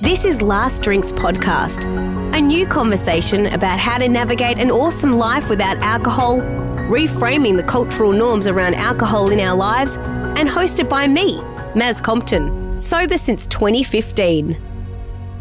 This is Last Drinks Podcast, a new conversation about how to navigate an awesome life without alcohol, reframing the cultural norms around alcohol in our lives, and hosted by me, Maz Compton, sober since 2015.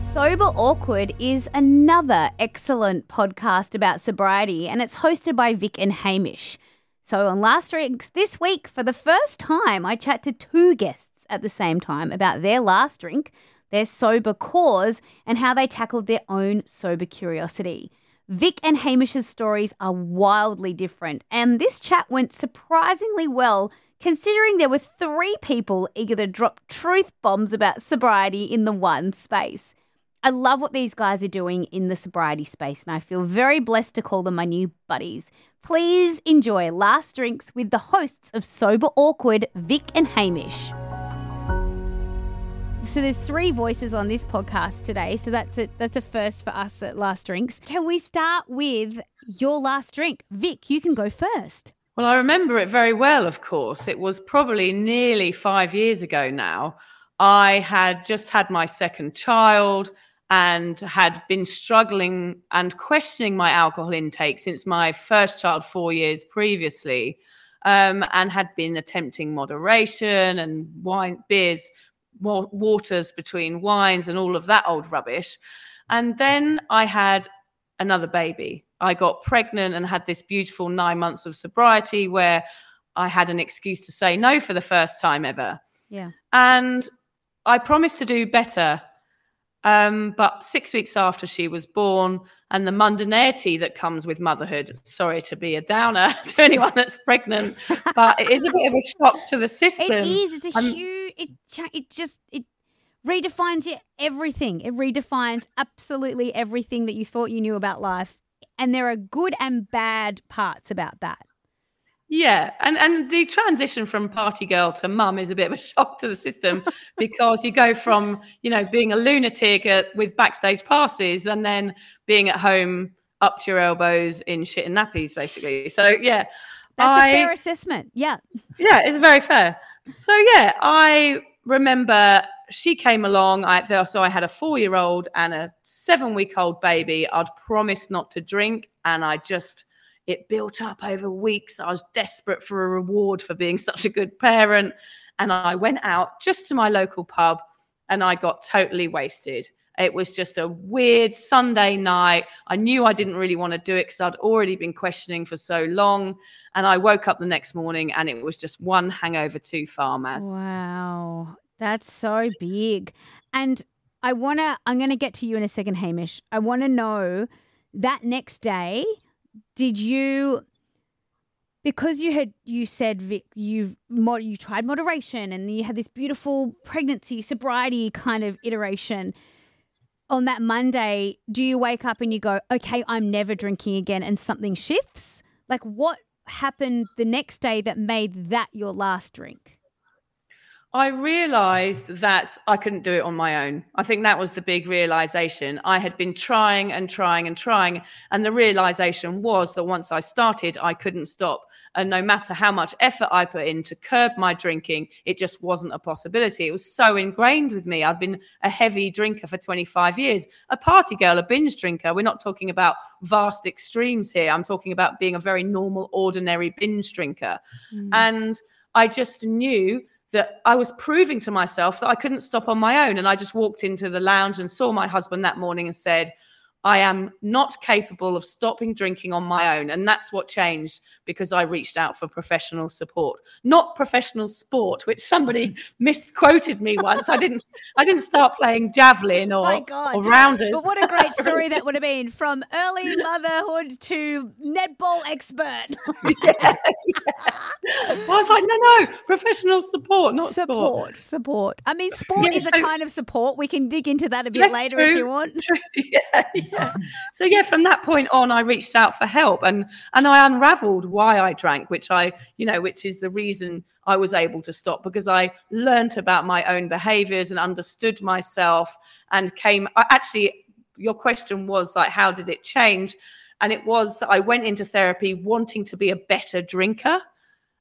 Sober Awkward is another excellent podcast about sobriety, and it's hosted by Vic and Hamish. So, on Last Drinks this week, for the first time, I chat to two guests at the same time about their last drink, their sober cause, and how they tackled their own sober curiosity. Vic and Hamish's stories are wildly different, and this chat went surprisingly well considering there were three people eager to drop truth bombs about sobriety in the one space. I love what these guys are doing in the sobriety space, and I feel very blessed to call them my new buddies. Please enjoy Last Drinks with the hosts of Sober Awkward, Vic and Hamish. So there's three voices on this podcast today, so that's a that's a first for us at Last Drinks. Can we start with your last drink, Vic? You can go first. Well, I remember it very well. Of course, it was probably nearly five years ago now. I had just had my second child and had been struggling and questioning my alcohol intake since my first child four years previously, um, and had been attempting moderation and wine, beers, waters between wines, and all of that old rubbish. And then I had another baby. I got pregnant and had this beautiful nine months of sobriety where I had an excuse to say no for the first time ever. Yeah. And I promised to do better um, but six weeks after she was born, and the mundanity that comes with motherhood. Sorry to be a downer to anyone that's pregnant, but it is a bit of a shock to the system. It is. It's a huge. It it just it redefines you everything. It redefines absolutely everything that you thought you knew about life, and there are good and bad parts about that. Yeah, and and the transition from party girl to mum is a bit of a shock to the system because you go from you know being a lunatic at, with backstage passes and then being at home up to your elbows in shit and nappies, basically. So yeah, that's I, a fair assessment. Yeah, yeah, it's very fair. So yeah, I remember she came along. I so I had a four year old and a seven week old baby. I'd promised not to drink, and I just it built up over weeks. I was desperate for a reward for being such a good parent. And I went out just to my local pub and I got totally wasted. It was just a weird Sunday night. I knew I didn't really want to do it because I'd already been questioning for so long. And I woke up the next morning and it was just one hangover too far, Maz. Wow. That's so big. And I want to, I'm going to get to you in a second, Hamish. I want to know that next day, did you because you had you said Vic, you've you tried moderation and you had this beautiful pregnancy sobriety kind of iteration. On that Monday do you wake up and you go okay I'm never drinking again and something shifts? Like what happened the next day that made that your last drink I realized that I couldn't do it on my own. I think that was the big realization. I had been trying and trying and trying. And the realization was that once I started, I couldn't stop. And no matter how much effort I put in to curb my drinking, it just wasn't a possibility. It was so ingrained with me. I'd been a heavy drinker for 25 years, a party girl, a binge drinker. We're not talking about vast extremes here. I'm talking about being a very normal, ordinary binge drinker. Mm. And I just knew that I was proving to myself that I couldn't stop on my own. And I just walked into the lounge and saw my husband that morning and said, I am not capable of stopping drinking on my own. And that's what changed because I reached out for professional support, not professional sport, which somebody misquoted me once. I didn't I didn't start playing javelin or, or rounders. But what a great story that would have been from early motherhood to netball expert. yeah, yeah. I was like, no, no, professional support, not support. sport. Support. I mean, sport yeah, is so, a kind of support. We can dig into that a bit later true, if you want. True. Yeah, So yeah, from that point on, I reached out for help, and and I unravelled why I drank, which I, you know, which is the reason I was able to stop because I learnt about my own behaviours and understood myself, and came. Actually, your question was like, how did it change? And it was that I went into therapy wanting to be a better drinker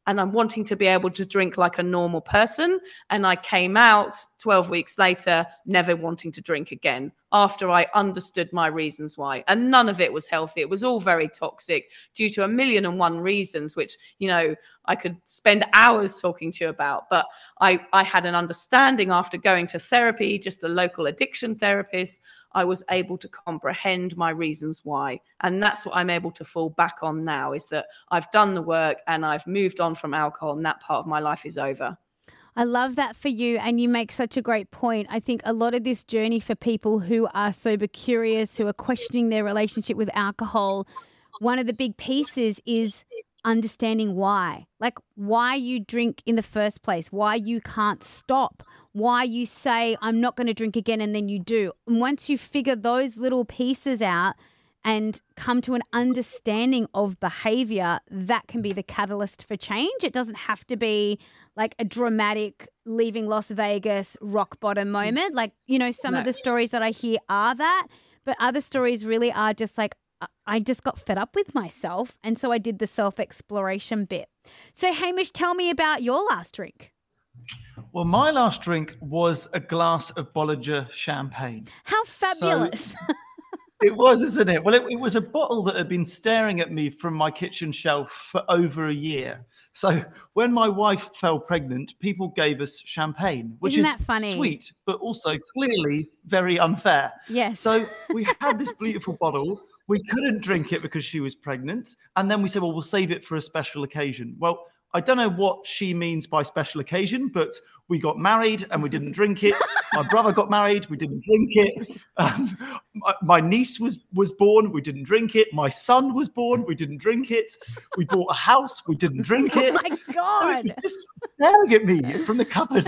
and I'm wanting to be able to drink like a normal person. And I came out 12 weeks later, never wanting to drink again after I understood my reasons why. And none of it was healthy. It was all very toxic due to a million and one reasons, which, you know, I could spend hours talking to you about. But I, I had an understanding after going to therapy, just a local addiction therapist. I was able to comprehend my reasons why. And that's what I'm able to fall back on now is that I've done the work and I've moved on from alcohol and that part of my life is over. I love that for you. And you make such a great point. I think a lot of this journey for people who are sober curious, who are questioning their relationship with alcohol, one of the big pieces is understanding why. Like why you drink in the first place, why you can't stop, why you say, I'm not going to drink again, and then you do. And once you figure those little pieces out, and come to an understanding of behavior, that can be the catalyst for change. It doesn't have to be like a dramatic leaving Las Vegas rock bottom moment. Like, you know, some no. of the stories that I hear are that, but other stories really are just like, I just got fed up with myself. And so I did the self exploration bit. So, Hamish, tell me about your last drink. Well, my last drink was a glass of Bollinger champagne. How fabulous. So, it was, isn't it? Well, it, it, was a bottle that had been staring at me from my kitchen shelf for over a year. So when my wife fell pregnant, people gave us champagne, which Isn't is sweet, but also clearly very unfair. Yes. So we had this beautiful bottle. We couldn't drink it because she was pregnant. And then we said, well, we'll save it for a special occasion. Well, I don't know what she means by special occasion, but we got married and we didn't drink it. My brother got married, we didn't drink it. Um, my, my, niece was was born, we didn't drink it. My son was born, we didn't drink it. We bought a house, we didn't drink oh it. Oh my god! Just staring at me from the cupboard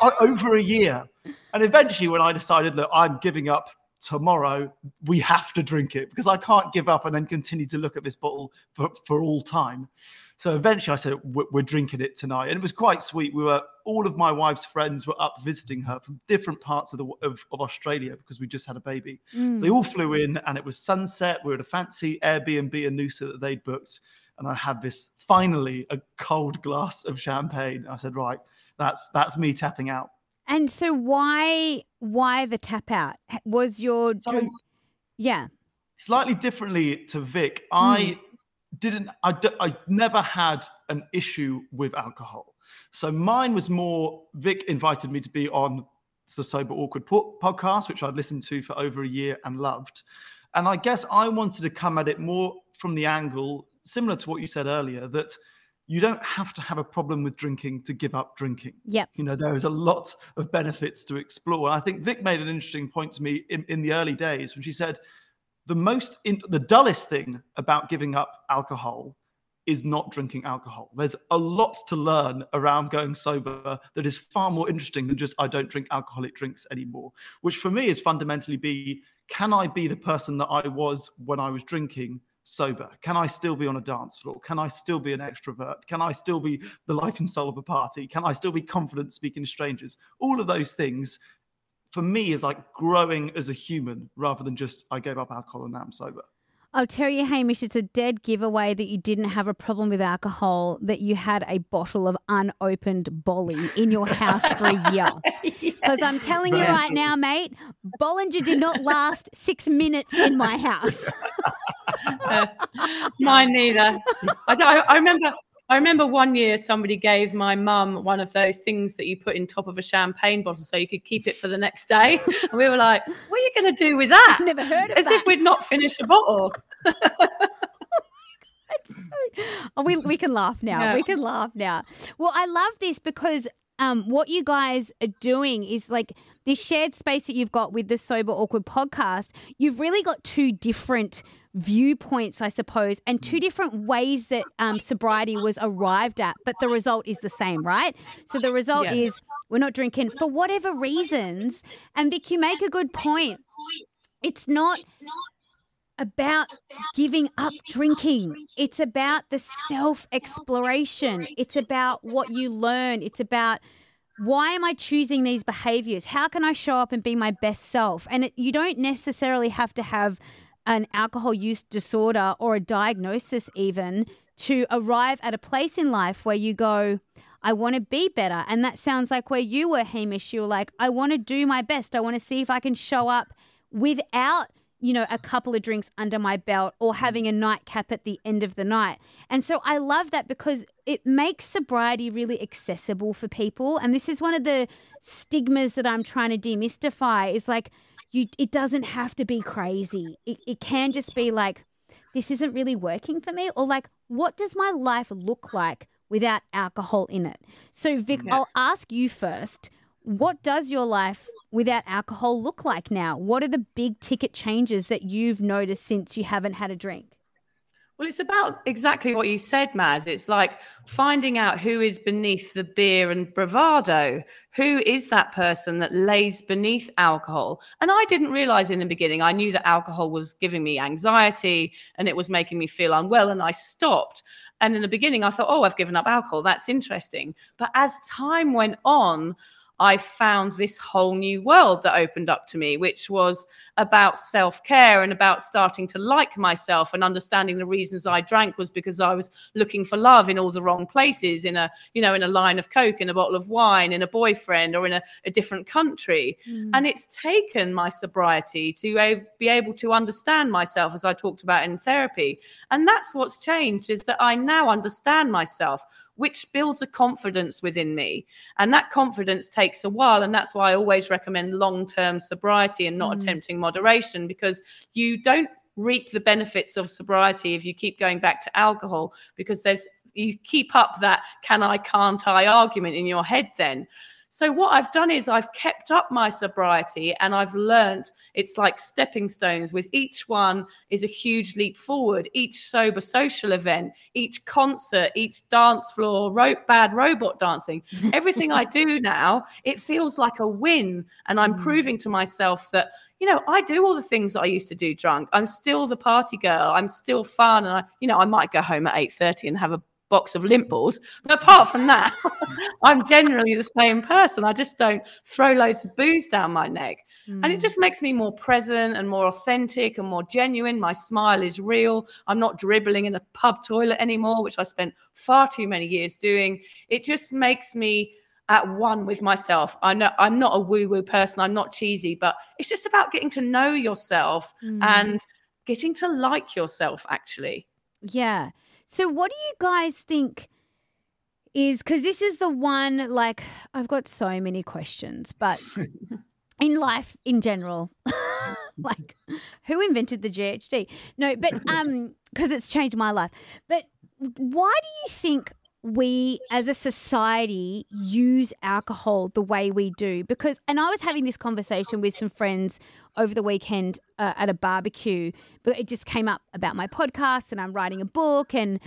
for over a year, and eventually, when I decided, look, I'm giving up tomorrow we have to drink it because I can't give up and then continue to look at this bottle for, for all time. So eventually I said, we're, drinking it tonight. And it was quite sweet. We were, all of my wife's friends were up visiting her from different parts of, the, of, of Australia because we just had a baby. Mm. So they all flew in and it was sunset. We were at a fancy Airbnb in Noosa that they'd booked. And I had this finally a cold glass of champagne. I said, right, that's that's me tapping out. And so why why the tap out? Was your so? Yeah. Slightly differently to Vic, mm. I didn't I, I never had an issue with alcohol. So mine was more Vic invited me to be on the Sober Awkward podcast, which I'd listened to for over a year and loved. And I guess I wanted to come at it more from the angle similar to what you said earlier that you don't have to have a problem with drinking to give up drinking. Yeah. You know, there is a lot of benefits to explore. And I think Vic made an interesting point to me in, in the early days when she said, the most, in, the dullest thing about giving up alcohol is not drinking alcohol. There's a lot to learn around going sober that is far more interesting than just I don't drink alcoholic drinks anymore, which for me is fundamentally be can I be the person that I was when I was drinking sober? Can I still be on a dance floor? Can I still be an extrovert? Can I still be the life and soul of a party? Can I still be confident speaking to strangers? All of those things for me is like growing as a human rather than just I gave up alcohol and now I'm sober. I'll tell you, Hamish, it's a dead giveaway that you didn't have a problem with alcohol, that you had a bottle of unopened Bolly in your house for a year. Because I'm telling you right now, mate, Bollinger did not last six minutes in my house. uh, mine neither. I, I, remember I remember one year somebody gave my mum one of those things that you put in top of a champagne bottle so you could keep it for the next day. And we were like, what are you going to do with that? I've never heard of As that. if we'd not finished a bottle. Oh, we, we can laugh now. Yeah. We can laugh now. Well, I love this because um, what you guys are doing is like this shared space that you've got with the Sober Awkward podcast. You've really got two different viewpoints, I suppose, and two different ways that um, sobriety was arrived at, but the result is the same, right? So the result Yeah. is we're not drinking for whatever reasons. And Vic, you make a good point. It's not about giving up drinking. It's about the self exploration. It's about what you learn. It's about why am I choosing these behaviors? How can I show up and be my best self? And it, you don't necessarily have to have an alcohol use disorder or a diagnosis, even to arrive at a place in life where you go, I want to be better. And that sounds like where you were, Hamish. You were like, I want to do my best. I want to see if I can show up without you know, a couple of drinks under my belt or mm. having a nightcap at the end of the night. And so I love that because it makes sobriety really accessible for people. And this is one of the stigmas that I'm trying to demystify is like, you, it doesn't have to be crazy. It, it can just be like, this isn't really working for me, or like, what does my life look like without alcohol in it? So, Vic, Yeah. I'll ask you first what does your life without alcohol look like now? What are the big ticket changes that you've noticed since you haven't had a drink? Well, it's about exactly what you said, Maz. It's like finding out who is beneath the beer and bravado. Who is that person that lays beneath alcohol? And I didn't realize in the beginning, I knew that alcohol was giving me anxiety and it was making me feel unwell, and I stopped. And in the beginning, I thought, oh, I've given up alcohol. That's interesting. But as time went on, I found this whole new world that opened up to me, which was about self care and about starting to like myself and understanding the reasons I drank was because I was looking for love in all the wrong places, in a you know in a line of coke, in a bottle of wine, in a boyfriend, or in a, a different country. Mm. And it's taken my sobriety to a, be able to understand myself, as I talked about in therapy. And that's what's changed is that I now understand myself which builds a confidence within me. And that confidence takes a while. And that's why I always recommend long term sobriety and not mm. attempting moderation because you don't reap the benefits of sobriety if you keep going back to alcohol because there's you keep up that can I, can't I argument in your head then. So what I've done is I've kept up my sobriety and I've learnt it's like stepping stones with each one is a huge leap forward. Each sober social event, each concert, each dance floor, ro- bad robot dancing, everything I do now, it feels like a win. And I'm mm. proving to myself that, you know, I do all the things that I used to do drunk. I'm still the party girl. I'm still fun. And I, you know, I might go home at 8.30 and have a box of limp balls. But apart from that, I'm generally the same person. I just don't throw loads of booze down my neck. And it hmm. just makes me more present and more authentic and more genuine. My smile is real. I'm not dribbling in a pub toilet anymore, which I spent far too many years doing. It just makes me at one with myself. I know I'm not a woo-woo person. I'm not cheesy, but it's just about getting to know yourself hmm. and getting to like yourself actually. Yeah. So, what do you guys think is because this is the one, like, I've got so many questions, but in life in general, like, who invented the GHD? No, but, um, because it's changed my life. But why do you think we as a society use alcohol the way we do because and i was having this conversation with some friends over the weekend uh, at a barbecue but it just came up about my podcast and i'm writing a book and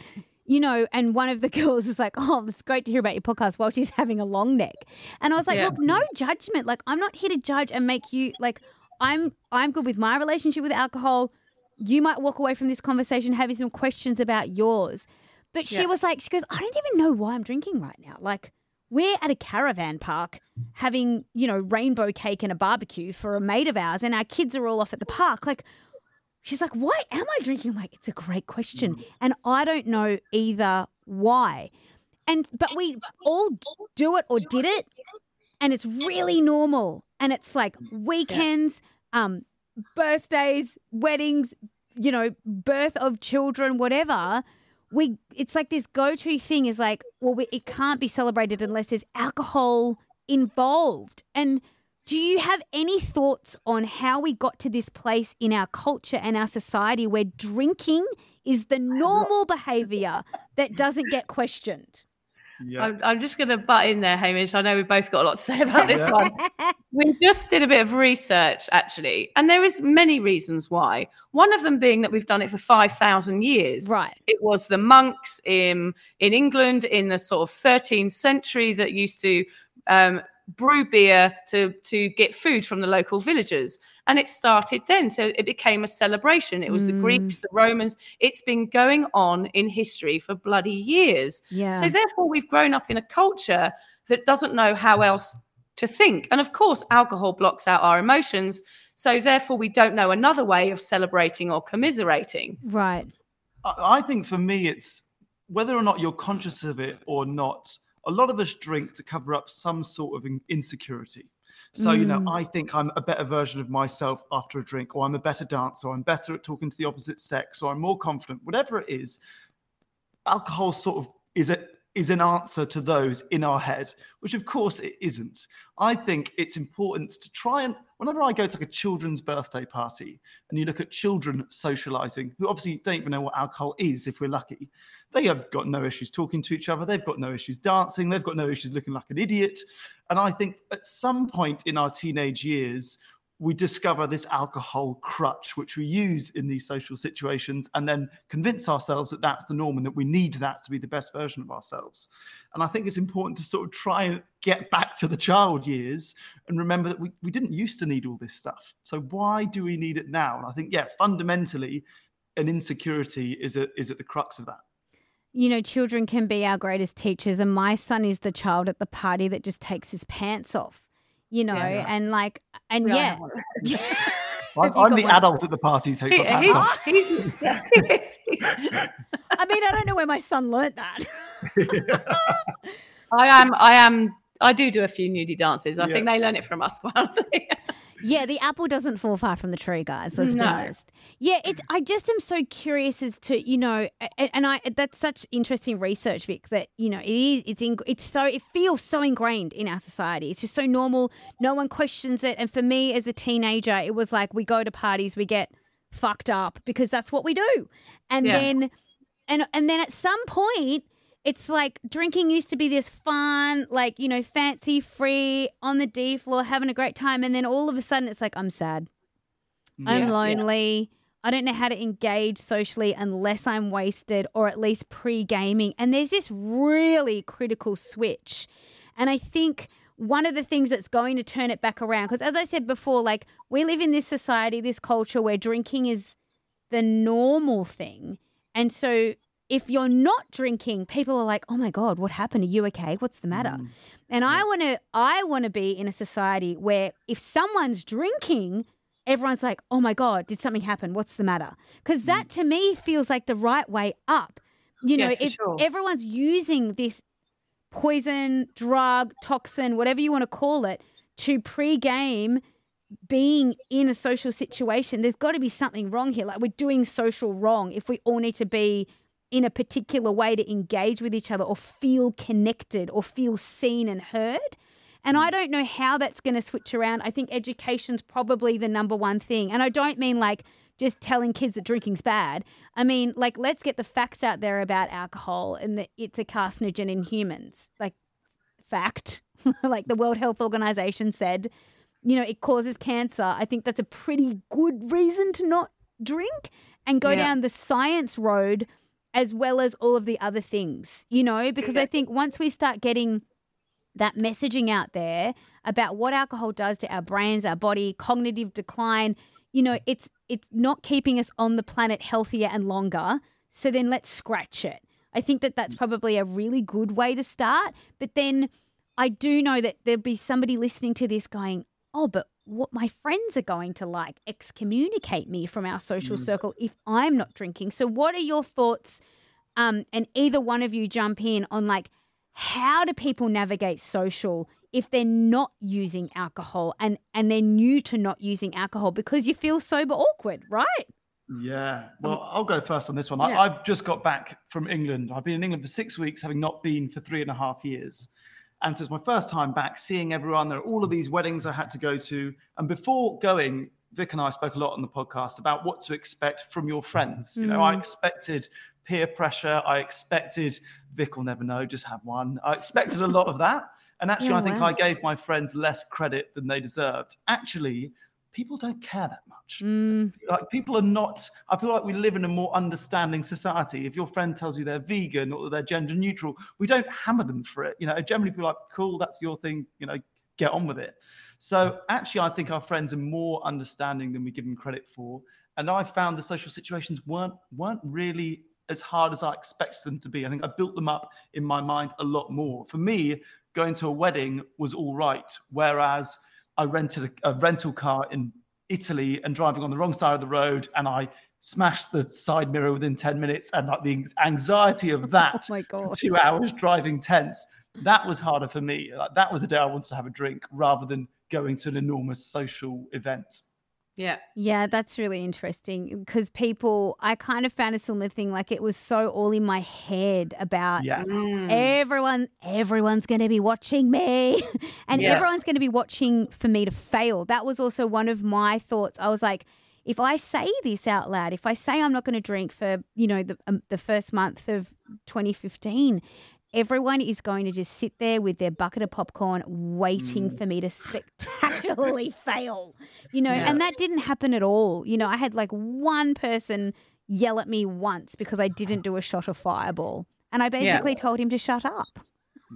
you know and one of the girls was like oh it's great to hear about your podcast while she's having a long neck. And i was like Yeah. look no judgment. Like i'm not here to judge and make you like i'm i'm good with my relationship with alcohol. You might walk away from this conversation having some questions about yours but she Yeah. was like, she goes, I don't even know why I'm drinking right now. Like, we're at a caravan park having, you know, rainbow cake and a barbecue for a mate of ours, and our kids are all off at the park. Like, she's like, why am I drinking? I'm like, it's a great question. And I don't know either why. And, but we all do it or did it, and it's really normal. And it's like weekends, um, birthdays, weddings, you know, birth of children, whatever we it's like this go-to thing is like well we, it can't be celebrated unless there's alcohol involved. And do you have any thoughts on how we got to this place in our culture and our society where drinking is the normal behavior that doesn't get questioned Yeah. I'm, I'm just going to butt in there, Hamish. I know we've both got a lot to say about this one. We just did a bit of research, actually, and there is many reasons why. One of them being that we've done it for five thousand years. right It was the monks in in England in the sort of 13th century that used to um, brew beer to to get food from the local villagers, and it started then. So it became a celebration. It was the hmm. Greeks, the Romans. It's been going on in history for bloody years. yeah So therefore, we've grown up in a culture that doesn't know how else to think. And of course, alcohol blocks out our emotions. So therefore, we don't know another way of celebrating or commiserating. right I I think for me, it's whether or not you're conscious of it or not. A lot of us drink to cover up some sort of insecurity. So, you know, mm. I think I'm a better version of myself after a drink, or I'm a better dancer, or I'm better at talking to the opposite sex, or I'm more confident, whatever it is. Alcohol sort of is a is an answer to those in our head, which of course it isn't. I think it's important to try and whenever I go to like a children's birthday party and you look at children socializing, who obviously don't even know what alcohol is if we're lucky, they have got no issues talking to each other, they've got no issues dancing, they've got no issues looking like an idiot. And I think at some point in our teenage years, we discover this alcohol crutch, which we use in these social situations, and then convince ourselves that that's the norm and that we need that to be the best version of ourselves. And I think it's important to sort of try and get back to the child years and remember that we, we didn't used to need all this stuff. So why do we need it now? And I think, yeah, fundamentally, an insecurity is, a, is at the crux of that. you know, children can be our greatest teachers, and my son is the child at the party that just takes his pants off, you know, Yeah. and like, and We yeah, have one of those. I'm, I'm the one? adult at the party who takes He- my pants off. he's- he's- he's- I mean, I don't know where my son learnt that. I am. I am. I do do a few nudie dances. I Yeah. think they learn it from us. Yeah, the apple doesn't fall far from the tree, guys. Let's be honest. Yeah, it's. I just am so curious as to you know, and, and I that's such interesting research, Vic. That you know, it is. It's in, It's so. It feels so ingrained in our society. It's just so normal. No one questions it. And for me, as a teenager, it was like we go to parties, we get fucked up because that's what we do, and Yeah. then, and and then at some point. It's like drinking used to be this fun, like, you know, fancy free on the D floor, having a great time. And then all of a sudden it's like, I'm sad. I'm Yeah, yeah. lonely. I don't know how to engage socially unless I'm wasted or at least pre gaming. And there's this really critical switch. And I think one of the things that's going to turn it back around, because as I said before, like we live in this society, this culture where drinking is the normal thing. And so if you're not drinking, people are like, "Oh my god, what happened? Are you okay? What's the matter?" Mm. And I want to I want to be in a society where if someone's drinking, everyone's like, "Oh my god, did something happen? What's the matter?" Cuz that mm. to me feels like the right way up. You know, Yes, if sure. everyone's using this poison, drug, toxin, whatever you want to call it, to pre-game being in a social situation, there's got to be something wrong here. Like we're doing social wrong if we all need to be in a particular way to engage with each other or feel connected or feel seen and heard. And I mm. don't know how that's going to switch around. I think education's probably the number one thing. And I don't mean like just telling kids that drinking's bad. I mean, like, let's get the facts out there about alcohol and that it's a carcinogen in humans. Like, fact. like the World Health Organization said, you know, it causes cancer. I think that's a pretty good reason to not drink and go Yeah. down the science road as well as all of the other things, you know, because I think once we start getting that messaging out there about what alcohol does to our brains, our body, cognitive decline, you know, it's it's not keeping us on the planet healthier and longer. So then let's scratch it. I think that that's mm. probably a really good way to start. But then I do know that there'll be somebody listening to this going, "Oh, but what my friends are going to like excommunicate me from our social circle if I'm not drinking." So what are your thoughts um and either one of you jump in on like how do people navigate social if they're not using alcohol and and they're new to not using alcohol because you feel sober awkward, right? Yeah. Well, I'll go first on this one. Yeah. I, I've just got back from England. I've been in England for six weeks, having not been for three and a half years. And so it's my first time back seeing everyone. There are all of these weddings I had to go to. And before going, Vic and I spoke a lot on the podcast about what to expect from your friends. You know, I hmm. expected peer pressure. I expected Vic will never know, just have one. I expected a lot of that. And actually, Yeah, I think wow. I gave my friends less credit than they deserved. Actually, people don't care that much. Mm, like people are not i feel like we live in a more understanding society. If your friend tells you they're vegan or that they're gender neutral we don't hammer them for it. You know generally people are like cool that's your thing you know get on with it. So actually i think our friends are more understanding than we give them credit for. And i found the social situations weren't weren't really as hard as i expected them to be. I think i built them up in my mind a lot more. For me going to a wedding was all right whereas i rented a, a rental car in Italy and driving on the wrong side of the road, and I smashed the side mirror within 10 minutes, and like the anxiety of that Oh two hours driving tense, that was harder for me. Like that was the day I wanted to have a drink rather than going to an enormous social event. Yeah. Yeah, that's really interesting because people, I kind of found a similar thing. Like it was so all in my head about Yeah. Mm. everyone, everyone's going to be watching me and Yeah. everyone's going to be watching for me to fail. That was also one of my thoughts. I was like, if I say this out loud, if I say I'm not going to drink for, you know, the, um, the first month of 2015, everyone is going to just sit there with their bucket of popcorn waiting Mm. for me to spectacularly fail. You know, Yeah. and that didn't happen at all. You know, I had like one person yell at me once because I didn't do a shot of fireball. And I basically told him to shut up.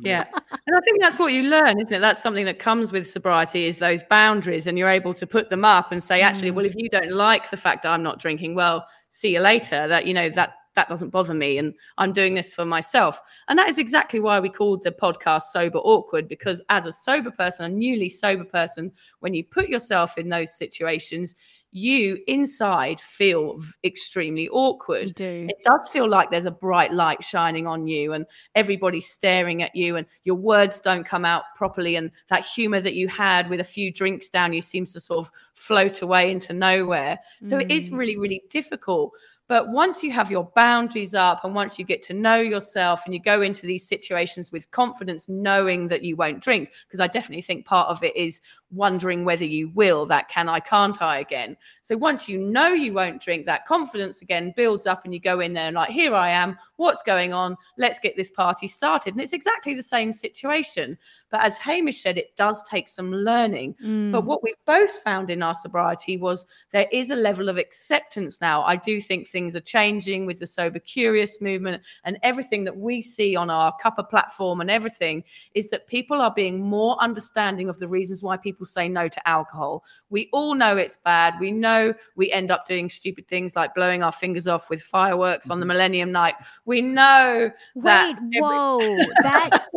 Yeah. And I think that's what you learn, isn't it? That's something that comes with sobriety is those boundaries and you're able to put them up and say, actually, well, if you don't like the fact that I'm not drinking, well, see you later. That, you know, that that doesn't bother me and I'm doing this for myself. And that is exactly why we called the podcast Sober Awkward, because as a sober person, a newly sober person, when you put yourself in those situations, you inside feel extremely awkward do. it does feel like there's a bright light shining on you and everybody's staring at you and your words don't come out properly and that humor that you had with a few drinks down you seems to sort of float away into nowhere so it is mm. really really difficult but once you have your boundaries up and once you get to know yourself and you go into these situations with confidence knowing that you won't drink because i definitely think part of it is wondering whether you will that can i can't i again so once you know you won't drink, that confidence again builds up, and you go in there and like, here I am. What's going on? Let's get this party started. And it's exactly the same situation. But as Hamish said, it does take some learning. Mm. But what we've both found in our sobriety was there is a level of acceptance now. I do think things are changing with the sober curious movement and everything that we see on our cuppa platform and everything is that people are being more understanding of the reasons why people say no to alcohol. We all know it's bad. We know we end up doing stupid things like blowing our fingers off with fireworks on the mm-hmm. Millennium Night. We know that Wait, whoa. That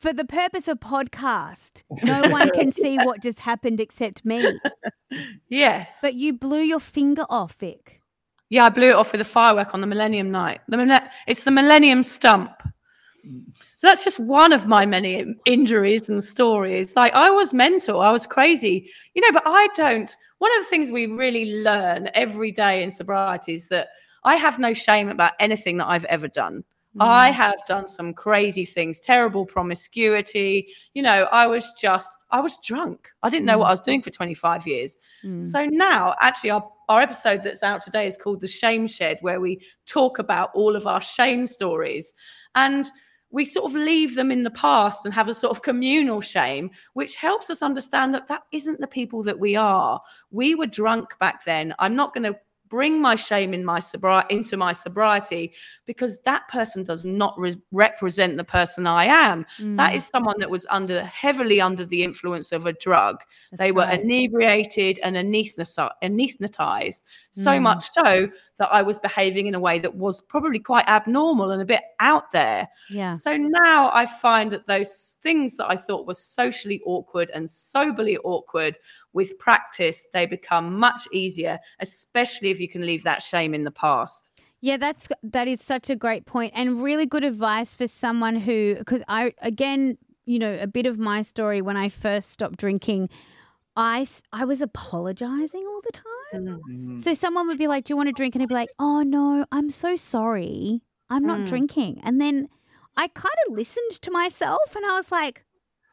for the purpose of podcast, no one can see what just happened except me. yes. But you blew your finger off, Vic. Yeah, I blew it off with a firework on the Millennium Night. The it's the Millennium Stump. So that's just one of my many injuries and stories. Like I was mental, I was crazy, you know, but I don't. One of the things we really learn every day in sobriety is that I have no shame about anything that I've ever done. I mm. have done some crazy things, terrible promiscuity. You know, I was just, I was drunk. I didn't know what mm. I was doing for 25 years. Mm. So now, actually, our, our episode that's out today is called The Shame Shed, where we talk about all of our shame stories. And we sort of leave them in the past and have a sort of communal shame, which helps us understand that that isn't the people that we are. We were drunk back then. I'm not going to bring my shame in my sobri- into my sobriety because that person does not re- represent the person I am. That mm. is someone that was under heavily under the influence of a drug. they were right. inebriated and anesthetized, anesthetized so mm. much so that I was behaving in a way that was probably quite abnormal and a bit out there. Yeah. So now I find that those things that I thought were socially awkward and soberly awkward with practice, they become much easier, especially if you can leave that shame in the past. Yeah, that's that is such a great point and really good advice for someone who because I again, you know, a bit of my story when I first stopped drinking, I I was apologizing all the time. Mm. So someone would be like, "Do you want to drink?" And I'd be like, "Oh no, I'm so sorry, I'm not Mm. drinking." And then I kind of listened to myself, and I was like,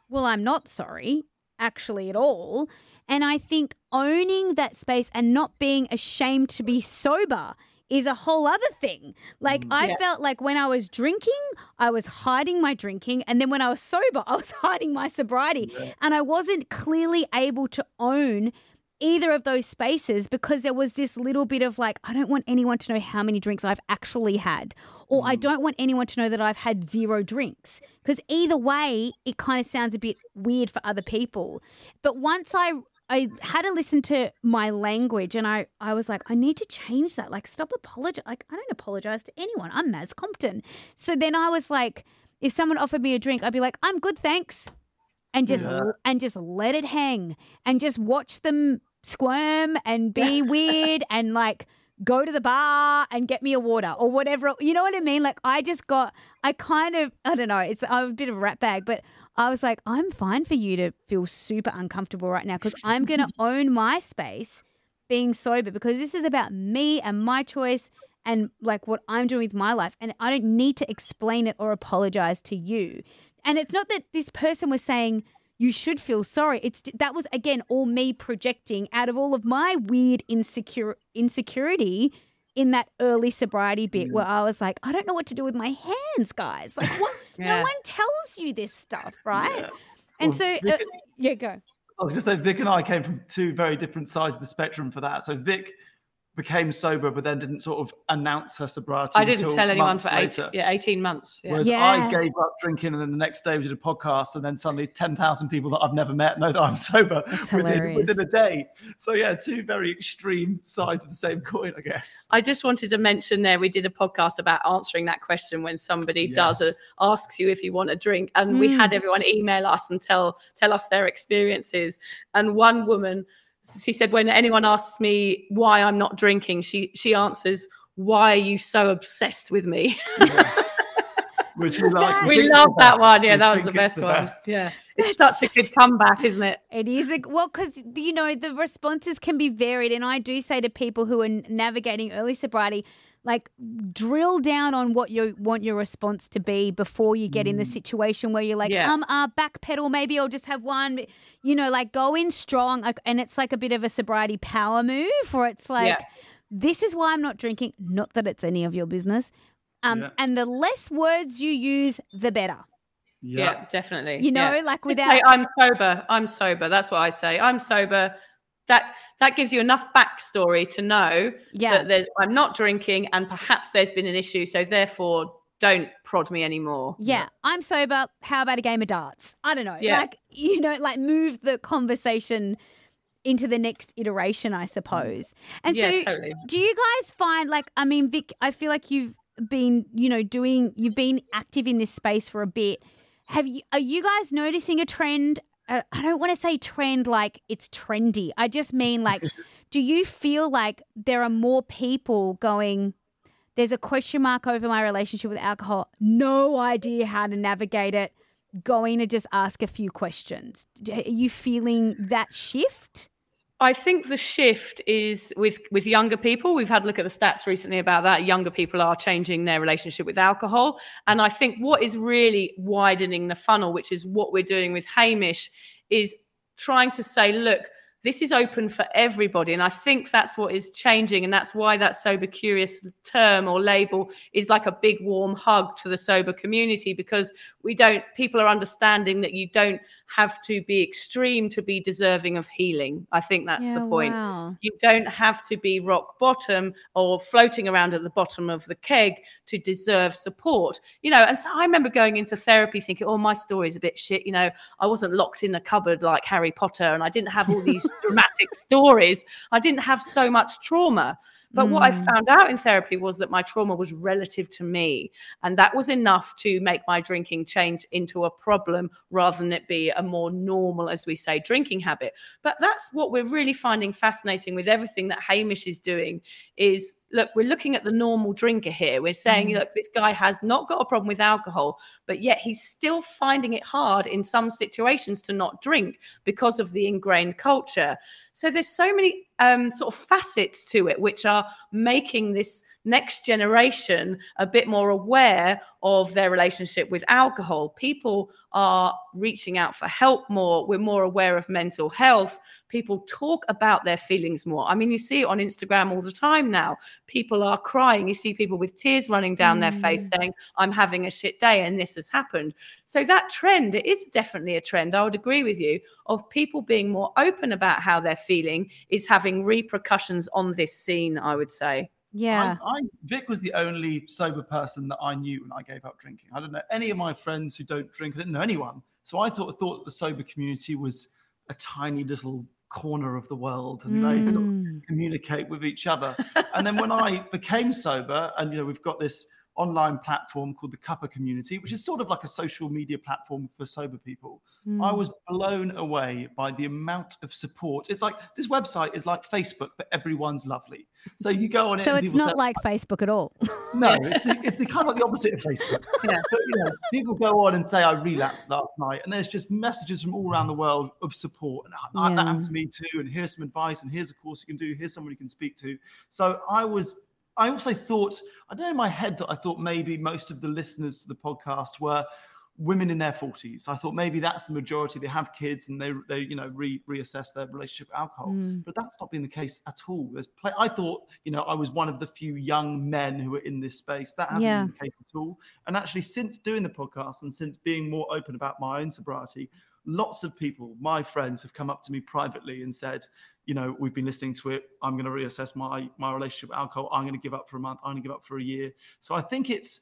"Well, I'm not sorry, actually, at all." And I think owning that space and not being ashamed to be sober is a whole other thing. Like mm. I Yeah. felt like when I was drinking, I was hiding my drinking, and then when I was sober, I was hiding my sobriety, and I wasn't clearly able to own either of those spaces because there was this little bit of like, I don't want anyone to know how many drinks I've actually had, or I mm. don't want anyone to know that I've had zero drinks. Because either way, it kind of sounds a bit weird for other people. But once I I had to listen to my language and I, I was like, I need to change that. Like, stop apologizing. Like, I don't apologize to anyone. I'm Maz Compton. So then I was like, if someone offered me a drink, I'd be like, I'm good, thanks and just Yeah. and just let it hang and just watch them squirm and be weird and like go to the bar and get me a water or whatever you know what i mean like i just got i kind of i don't know it's i'm a bit of a rat bag but i was like i'm fine for you to feel super uncomfortable right now because i'm going to own my space being sober because this is about me and my choice and like what i'm doing with my life and i don't need to explain it or apologize to you and it's not that this person was saying you should feel sorry. It's that was again all me projecting out of all of my weird insecure insecurity in that early sobriety bit where I was like, I don't know what to do with my hands, guys. Like what no one tells you this stuff, right? Yeah. And Well, so uh, yeah, go. I was going to say Vic and I came from two very different sides of the spectrum for that. So Vic became sober, but then didn't sort of announce her sobriety. I didn't until tell anyone for eight, later. yeah, 18 months. Yeah. Whereas Yeah. I gave up drinking, and then the next day we did a podcast, and then suddenly ten thousand people that I've never met know that I'm sober within, within a day. So yeah, two very extreme sides of the same coin, I guess. I just wanted to mention there we did a podcast about answering that question when somebody does a, asks you if you want a drink, and we had Mm. everyone email us and tell tell us their experiences. And one woman, she said, when anyone asks me why I'm not drinking, she she answers, "Why are you so obsessed with me?" Which we like. we love that one. Yeah, We that was the best the one. best. Yeah, it's That's such a good comeback, isn't it? It is a, well because you know the responses can be varied, and I do say to people who are navigating early sobriety, like drill down on what you want your response to be before you get in the situation where you're like, Yeah. um, uh, backpedal, maybe I'll just have one, you know, like go in strong, like, and it's like a bit of a sobriety power move, or it's like, Yeah. this is why I'm not drinking. Not that it's any of your business. Um, Yeah. and the less words you use, the better. Yeah, definitely. You know, yeah. like Just without say, I'm sober. I'm sober. That's what I say. I'm sober. That that gives you enough backstory to know Yeah. that there's, I'm not drinking, and perhaps there's been an issue. So therefore, don't prod me anymore. Yeah, I'm sober. How about a game of darts? I don't know. Yeah. Like, you know, like move the conversation into the next iteration, I suppose. And Yeah, so, totally. do you guys find, like, I mean, Vic, I feel like you've been, you know, doing, you've been active in this space for a bit. Have you, are you guys noticing a trend? I don't want to say trend like it's trendy. I just mean, like, do you feel like there are more people going, there's a question mark over my relationship with alcohol. No idea how to navigate it. Going to just ask a few questions. Are you feeling that shift? I think the shift is with with younger people. We've had a look at the stats recently about that. Younger people are changing their relationship with alcohol, and I think what is really widening the funnel, which is what we're doing with Hamish, is trying to say, look, this is open for everybody, and I think that's what is changing, and that's why that sober curious term or label is like a big warm hug to the sober community because we don't. People are understanding that you don't have to be extreme to be deserving of healing. I think that's the point. Wow. You don't have to be rock bottom or floating around at the bottom of the keg to deserve support. You know, and so I remember going into therapy thinking, oh, my story's a bit shit. You know, I wasn't locked in a cupboard like Harry Potter and I didn't have all these dramatic stories. I didn't have so much trauma. But what I hmm. found out in therapy was that my trauma was relative to me. And that was enough to make my drinking change into a problem rather than it be a more normal, as we say, drinking habit. But that's what we're really finding fascinating with everything that Hamish is doing is look, we're looking at the normal drinker here. We're saying, look, this guy has not got a problem with alcohol, but yet he's still finding it hard in some situations to not drink because of the ingrained culture. So there's so many um, sort of facets to it, which are making this next generation a bit more aware of their relationship with alcohol. People are reaching out for help more. We're more aware of mental health. People talk about their feelings more. I mean, you see it on Instagram all the time now. People are crying. You see people with tears running down mm. their face mm. saying, I'm having a shit day and this has happened. So that trend it is definitely a trend. I would agree with you of people being more open about how they're feeling is having repercussions on this scene, I would say. Yeah. I, I, Vic was the only sober person that I knew when I gave up drinking. I don't know any of my friends who don't drink. I didn't know anyone. So I thought thought the sober community was a tiny little corner of the world and mm. they sort of mm. communicate with each other. and then when I became sober, and you know, we've got this online platform called the Cuppa Community, which is sort of like a social media platform for sober people. Mm. I was blown away by the amount of support. It's like this website is like Facebook, but everyone's lovely. So you go on it. So it's not say, like Facebook at all. no, it's the, it's the, kind of like the opposite of Facebook. Yeah. But you know, people go on and say I relapsed last night, and there's just messages from all around the world of support. And yeah. that happened to me too. And here's some advice, and here's a course you can do. Here's someone you can speak to. So I was I also thought, I don't know in my head that I thought maybe most of the listeners to the podcast were women in their 40s. I thought maybe that's the majority. They have kids and they, they you know, re- reassess their relationship with alcohol. Mm. But that's not been the case at all. There's play- I thought, you know, I was one of the few young men who were in this space. That hasn't yeah. been the case at all. And actually, since doing the podcast and since being more open about my own sobriety, lots of people, my friends, have come up to me privately and said, you know, we've been listening to it. I'm going to reassess my my relationship with alcohol. I'm going to give up for a month. I'm going to give up for a year. So I think it's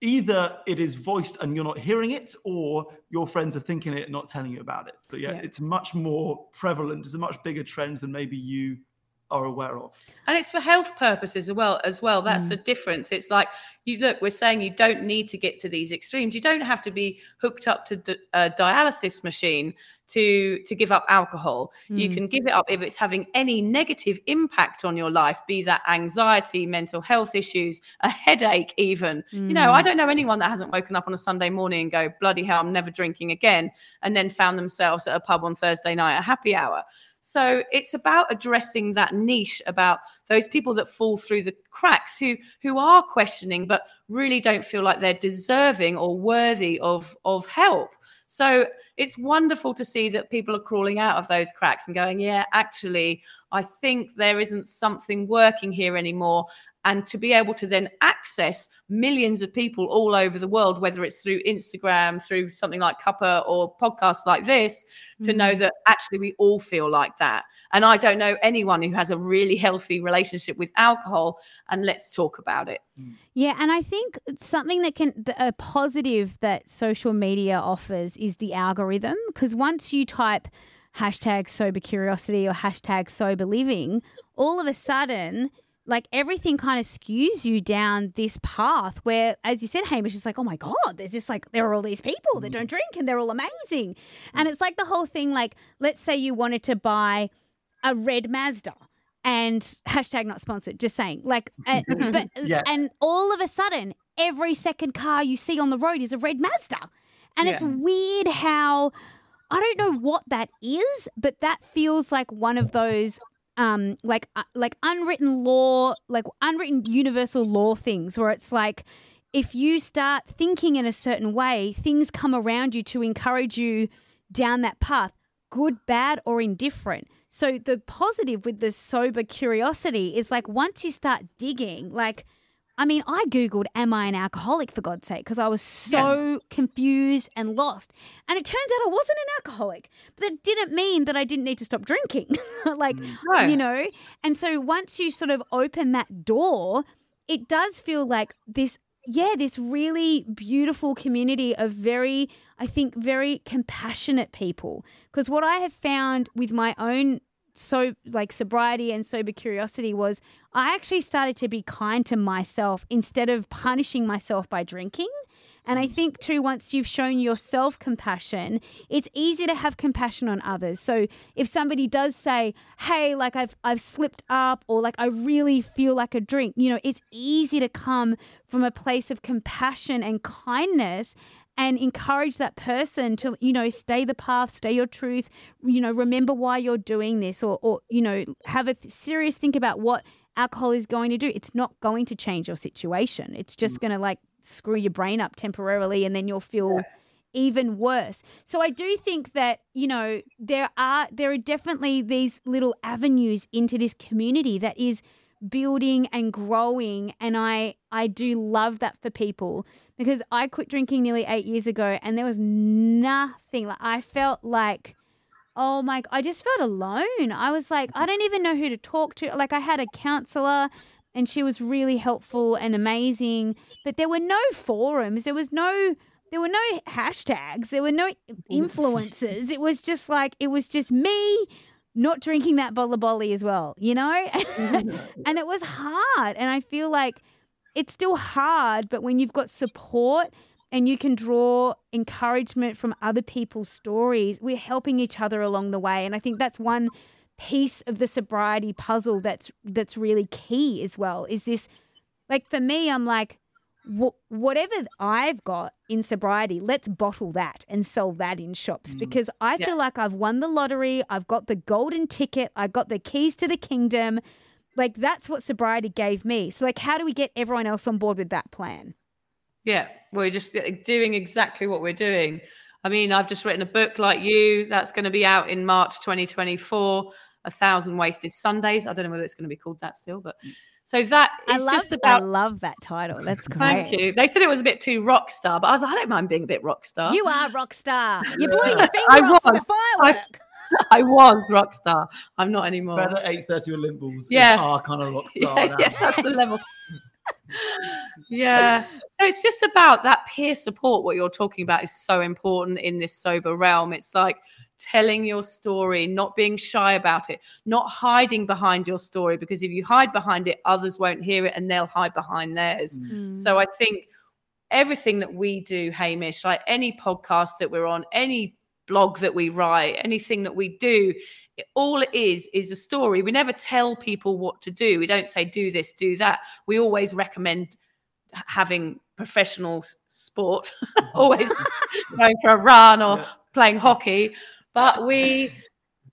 either it is voiced and you're not hearing it, or your friends are thinking it and not telling you about it. But yeah, yeah. it's much more prevalent. It's a much bigger trend than maybe you are aware of and it's for health purposes as well as well that's mm. the difference it's like you look we're saying you don't need to get to these extremes you don't have to be hooked up to a dialysis machine to to give up alcohol mm. you can give it up if it's having any negative impact on your life be that anxiety mental health issues a headache even mm. you know i mm. don't know anyone that hasn't woken up on a sunday morning and go bloody hell i'm never drinking again and then found themselves at a pub on thursday night at happy hour so it's about addressing that niche about those people that fall through the cracks who who are questioning but really don't feel like they're deserving or worthy of of help. So it's wonderful to see that people are crawling out of those cracks and going, yeah, actually, I think there isn't something working here anymore and to be able to then access millions of people all over the world, whether it's through Instagram, through something like Cuppa or podcasts like this, to mm. know that actually we all feel like that. And I don't know anyone who has a really healthy relationship with alcohol. And let's talk about it. Mm. Yeah. And I think something that can, a positive that social media offers is the algorithm. Because once you type, hashtag sober curiosity or hashtag sober living, all of a sudden like everything kind of skews you down this path where, as you said, Hamish, is like, oh my God, there's this like, there are all these people that mm. don't drink and they're all amazing. Mm. And it's like the whole thing, like, let's say you wanted to buy a red Mazda and hashtag not sponsored, just saying, like, uh, but, uh, yeah. and all of a sudden, every second car you see on the road is a red Mazda. And yeah. it's weird how. I don't know what that is, but that feels like one of those um like uh, like unwritten law like unwritten universal law things where it's like if you start thinking in a certain way things come around you to encourage you down that path good bad or indifferent. So the positive with the sober curiosity is like once you start digging like I mean, I Googled, Am I an alcoholic for God's sake? Because I was so yeah. confused and lost. And it turns out I wasn't an alcoholic. But that didn't mean that I didn't need to stop drinking. like, mm. no. you know? And so once you sort of open that door, it does feel like this, yeah, this really beautiful community of very, I think, very compassionate people. Because what I have found with my own so like sobriety and sober curiosity was I actually started to be kind to myself instead of punishing myself by drinking. And I mm. think too, once you've shown yourself compassion, it's easy to have compassion on others. So if somebody does say, "Hey, like I've I've slipped up," or like I really feel like a drink, you know, it's easy to come from a place of compassion and kindness and encourage that person to you know stay the path stay your truth you know remember why you're doing this or or you know have a th- serious think about what alcohol is going to do. It's not going to change your situation. It's just mm. going to like screw your brain up temporarily and then you'll feel even worse. So i do think that you know there are there are definitely these little avenues into this community that is building and growing and I I do love that for people because I quit drinking nearly 8 years ago and there was nothing like I felt like oh my I just felt alone. I was like I don't even know who to talk to. Like I had a counselor and she was really helpful and amazing, but there were no forums. There was no there were no hashtags. There were no influencers. It was just like it was just me not drinking that of bolly as well, you know? Mm-hmm. and it was hard. And I feel like it's still hard, but when you've got support and you can draw encouragement from other people's stories, we're helping each other along the way. And I think that's one piece of the sobriety puzzle that's that's really key as well. Is this like for me, I'm like, wh- whatever I've got in sobriety, let's bottle that and sell that in shops mm. because I Yeah. feel like I've won the lottery. I've got the golden ticket. I got the keys to the kingdom. Like that's what sobriety gave me. So like, how do we get everyone else on board with that plan? Yeah, we're just uh, doing exactly what we're doing. I mean, I've just written a book like you that's going to be out in March 2024. A thousand wasted Sundays. I don't know whether it's going to be called that still, but mm. So that I is love, just I love that title. That's great. Thank you. They said it was a bit too rock star, but I was like, I don't mind being a bit rock star. You are rock star. You're blowing your finger I off for was. the firework. I was rock star. I'm not anymore. Bed at eight thirty with Limballs. Yeah. is our kind of rock star yeah, now. yeah, that's the level. yeah. So it's just about that peer support. What you're talking about is so important in this sober realm. It's like telling your story, not being shy about it, not hiding behind your story, because if you hide behind it, others won't hear it and they'll hide behind theirs. Mm. So I think everything that we do, Hamish, like any podcast that we're on, any blog that we write, anything that we do, it- all it is is a story. We never tell people what to do. We don't say do this, do that. We always recommend having professional sport, always going for a run or Yeah. playing hockey. But we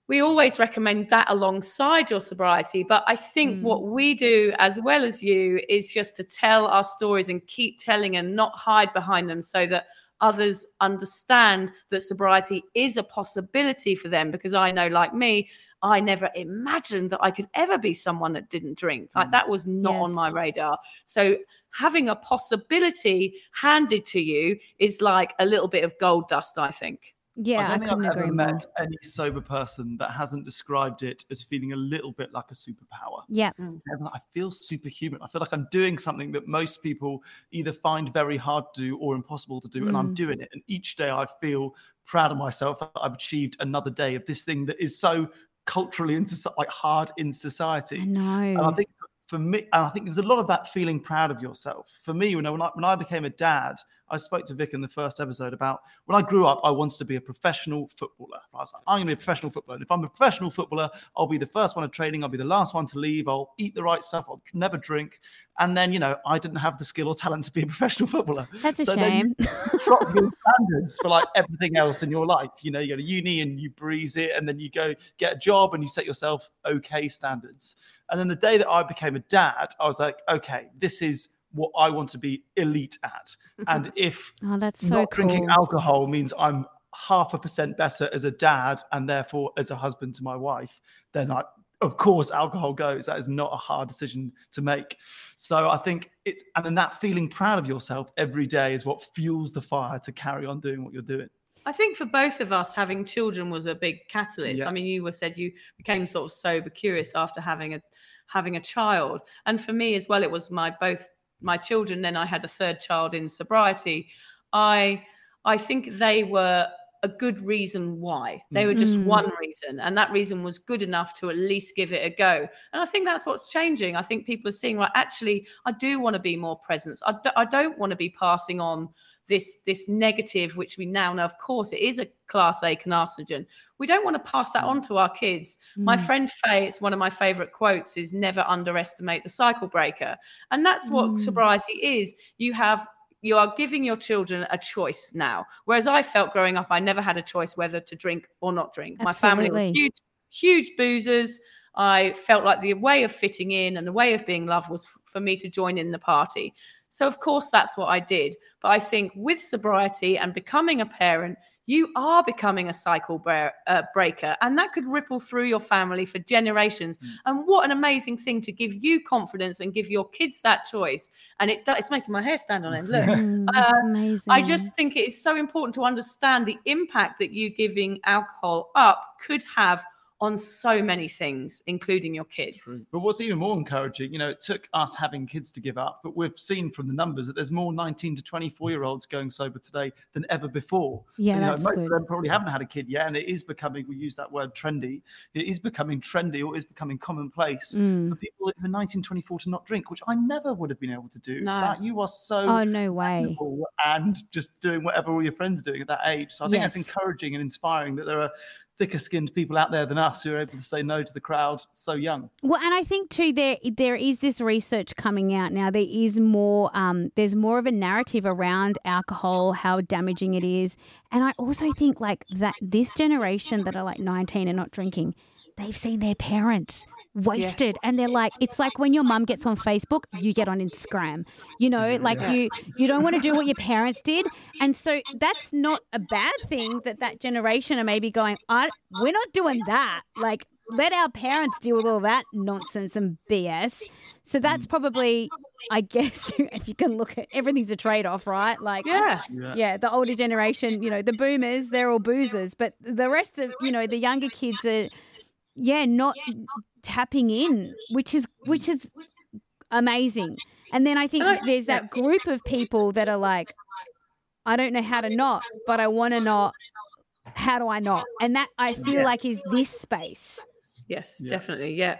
we always recommend that alongside your sobriety. But I think Mm. what we do as well as you is just to tell our stories and keep telling and not hide behind them so that others understand that sobriety is a possibility for them. Because I know, like me, I never imagined that I could ever be someone that didn't drink. Like mm. that was not on my radar. So having a possibility handed to you is like a little bit of gold dust, I think. Yeah, I I, don't think couldn't I've agree ever more. met any sober person that hasn't described it as feeling a little bit like a superpower. Yeah, They're I feel superhuman. I feel like I'm doing something that most people either find very hard to do or impossible to do, and I'm Mm. doing it. And each day I feel proud of myself that I've achieved another day of this thing that is so culturally into like hard in society. I know. And I think for me, and I think there's a lot of that feeling proud of yourself. For me, you know, when I, when I became a dad, I spoke to Vick in the first episode about when I grew up, I wanted to be a professional footballer. I was like, I'm going to be a professional footballer. And if I'm a professional footballer, I'll be the first one at training. I'll be the last one to leave. I'll eat the right stuff. I'll never drink. And then, you know, I didn't have the skill or talent to be a professional footballer. That's a So shame. drop your standards for like everything else in your life. You know, you go to uni and you breeze it, and then you go get a job and you set yourself okay standards. And then the day that I became a dad, I was like, okay, this is what I want to be elite at. Mm-hmm. And if Oh, that's so not cool. drinking alcohol means I'm half a percent better as a dad and therefore as a husband to my wife, then I, of course, alcohol goes. That is not a hard decision to make. So I think it, and then that feeling proud of yourself every day is what fuels the fire to carry on doing what you're doing. I think for both of us, having children was a big catalyst. Yeah. I mean, you were said you became sort of sober curious after having a having a child, and for me as well, it was my both my children. Then I had a third child in sobriety. I I think they were a good reason why. They were just Mm. one reason, and that reason was good enough to at least give it a go. And I think that's what's changing. I think people are seeing, right, actually, I do want to be more present. I, do, I don't want to be passing on this this negative, which we now know, of course, it is a class A carcinogen. We don't want to pass that on to our kids. My Mm. friend Faye, it's one of my favorite quotes, is never underestimate the cycle breaker. And that's what Mm. sobriety is. You have you are giving your children a choice now. Whereas I felt growing up, I never had a choice whether to drink or not drink. My family were huge, huge boozers. I felt like the way of fitting in and the way of being loved was for me to join in the party. So, of course, that's what I did. But I think with sobriety and becoming a parent, you are becoming a cycle bre- uh, breaker, and that could ripple through your family for generations. And what an amazing thing to give you confidence and give your kids that choice. And it does, it's making my hair stand on end. Look, Mm, Uh, amazing. I just think it is so important to understand the impact that you giving alcohol up could have on so many things, including your kids. But what's even more encouraging, you know, it took us having kids to give up, but we've seen from the numbers that there's more 19 to 24 year olds going sober today than ever before. Yeah, so, you know, most good. of them probably haven't had a kid yet, and it is becoming, we use that word trendy, it is becoming trendy or is becoming commonplace Mm. for people who are 19, 24 to not drink, which I never would have been able to do. No. That you are so Oh no way. and just doing whatever all your friends are doing at that age. So I think that's encouraging and inspiring that there are thicker skinned people out there than us who are able to say no to the crowd so young. Well, and I think too there there is this research coming out now. There is more um, there's more of a narrative around alcohol, how damaging it is, and I also think like that this generation that are like 19 and not drinking, they've seen their parents wasted. And they're like it's like when your mum gets on facebook you get on instagram. You know like you you don't want to do what your parents did. And so that's not a bad thing that that generation are maybe going I, we're not doing that. Like let our parents deal with all that nonsense and bs so that's mm. probably i guess if you can look at everything's a trade-off right? Like Yeah. yeah, the older generation, you know, the boomers, they're all boozers, but the rest of, you know, the younger kids are, yeah, not tapping in, which is which is amazing. And then I think there's that group of people that are like, I don't know how to not, but I want to not. How do I not? And that I feel Yeah. like is this space. Yes, Yeah. definitely. Yeah.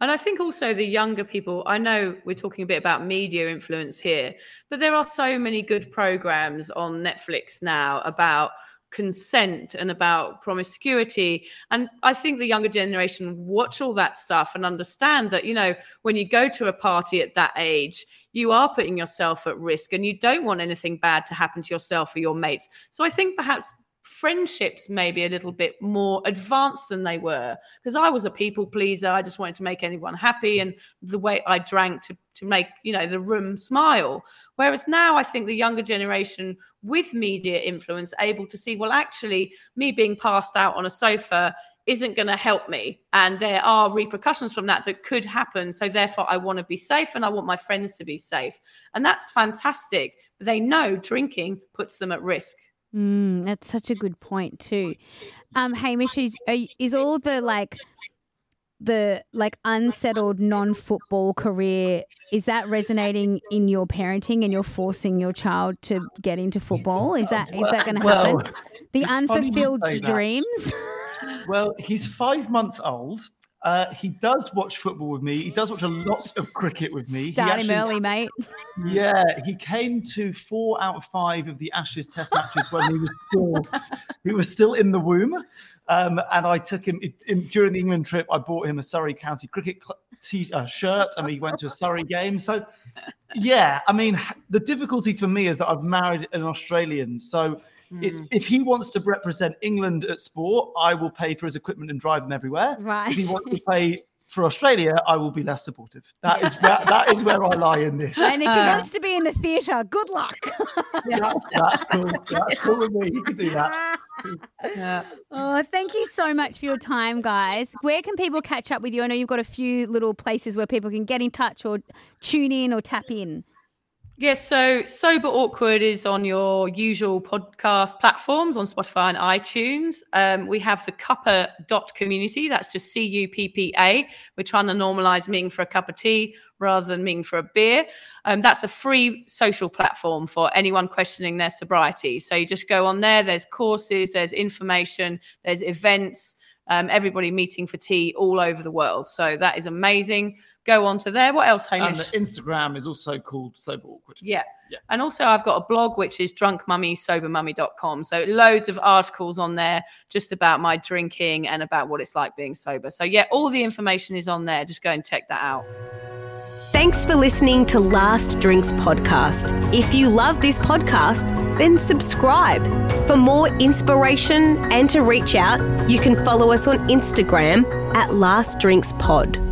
And I think also the younger people, I know we're talking a bit about media influence here, but there are so many good programs on Netflix now about consent and about promiscuity. And I think the younger generation watch all that stuff and understand that, you know, when you go to a party at that age, you are putting yourself at risk and you don't want anything bad to happen to yourself or your mates. So I think perhaps friendships maybe a little bit more advanced than they were because I was a people pleaser. I just wanted to make anyone happy, and the way I drank to to make you know the room smile. Whereas now, I think the younger generation with media influence able to see, well, actually, me being passed out on a sofa isn't going to help me. And there are repercussions from that that could happen. So therefore i want to be safe and i want my friends to be safe. And that's fantastic. But they know drinking puts them at risk. Mm, that's such a good point too. Um, Hamish, is, is all the like the like unsettled non-football career is that resonating in your parenting and you're forcing your child to get into football? Is that is that going to Well, happen? The funny you unfulfilled dreams. Well, he's five months old. Uh, he does watch football with me. He does watch a lot of cricket with me. He Start him early, mate. Yeah, he came to four out of five of the Ashes Test matches when he was still he was still in the womb. Um, and I took him in, during the England trip. I bought him a Surrey County cricket t- uh, shirt, and he went to a Surrey game. So, yeah, I mean, the difficulty for me is that I've married an Australian. So, if, if he wants to represent England at sport, I will pay for his equipment and drive him everywhere. Right. If he wants to play for Australia, I will be less supportive. That is where that is where I lie in this. And if he Uh, wants to be in the theatre, good luck. That's, that's cool. That's cool with me. You can do that. yeah Oh, thank you so much for your time, guys. Where can people catch up with you? I know you've got a few little places where people can get in touch or tune in or tap in. Yes, so Sober Awkward is on your usual podcast platforms on Spotify and iTunes. Um, we have the Cuppa dot community. That's just C U P P A. We're trying to normalize meeting for a cup of tea rather than meeting for a beer. Um, that's a free social platform for anyone questioning their sobriety. So you just go on there. There's courses, there's information, there's events. Um, everybody meeting for tea all over the world. So that is amazing. Go on to there. What else, And Hamish? the Instagram is also called Sober Awkward. Yeah. Yeah. And also I've got a blog which is drunkmummysobermummy.com. So loads of articles on there just about my drinking and about what it's like being sober. So yeah, all the information is on there. Just go and check that out. Thanks for listening to Last Drinks Podcast. If you love this podcast, then subscribe. For more inspiration and to reach out, you can follow us on Instagram at Last Drinks Pod.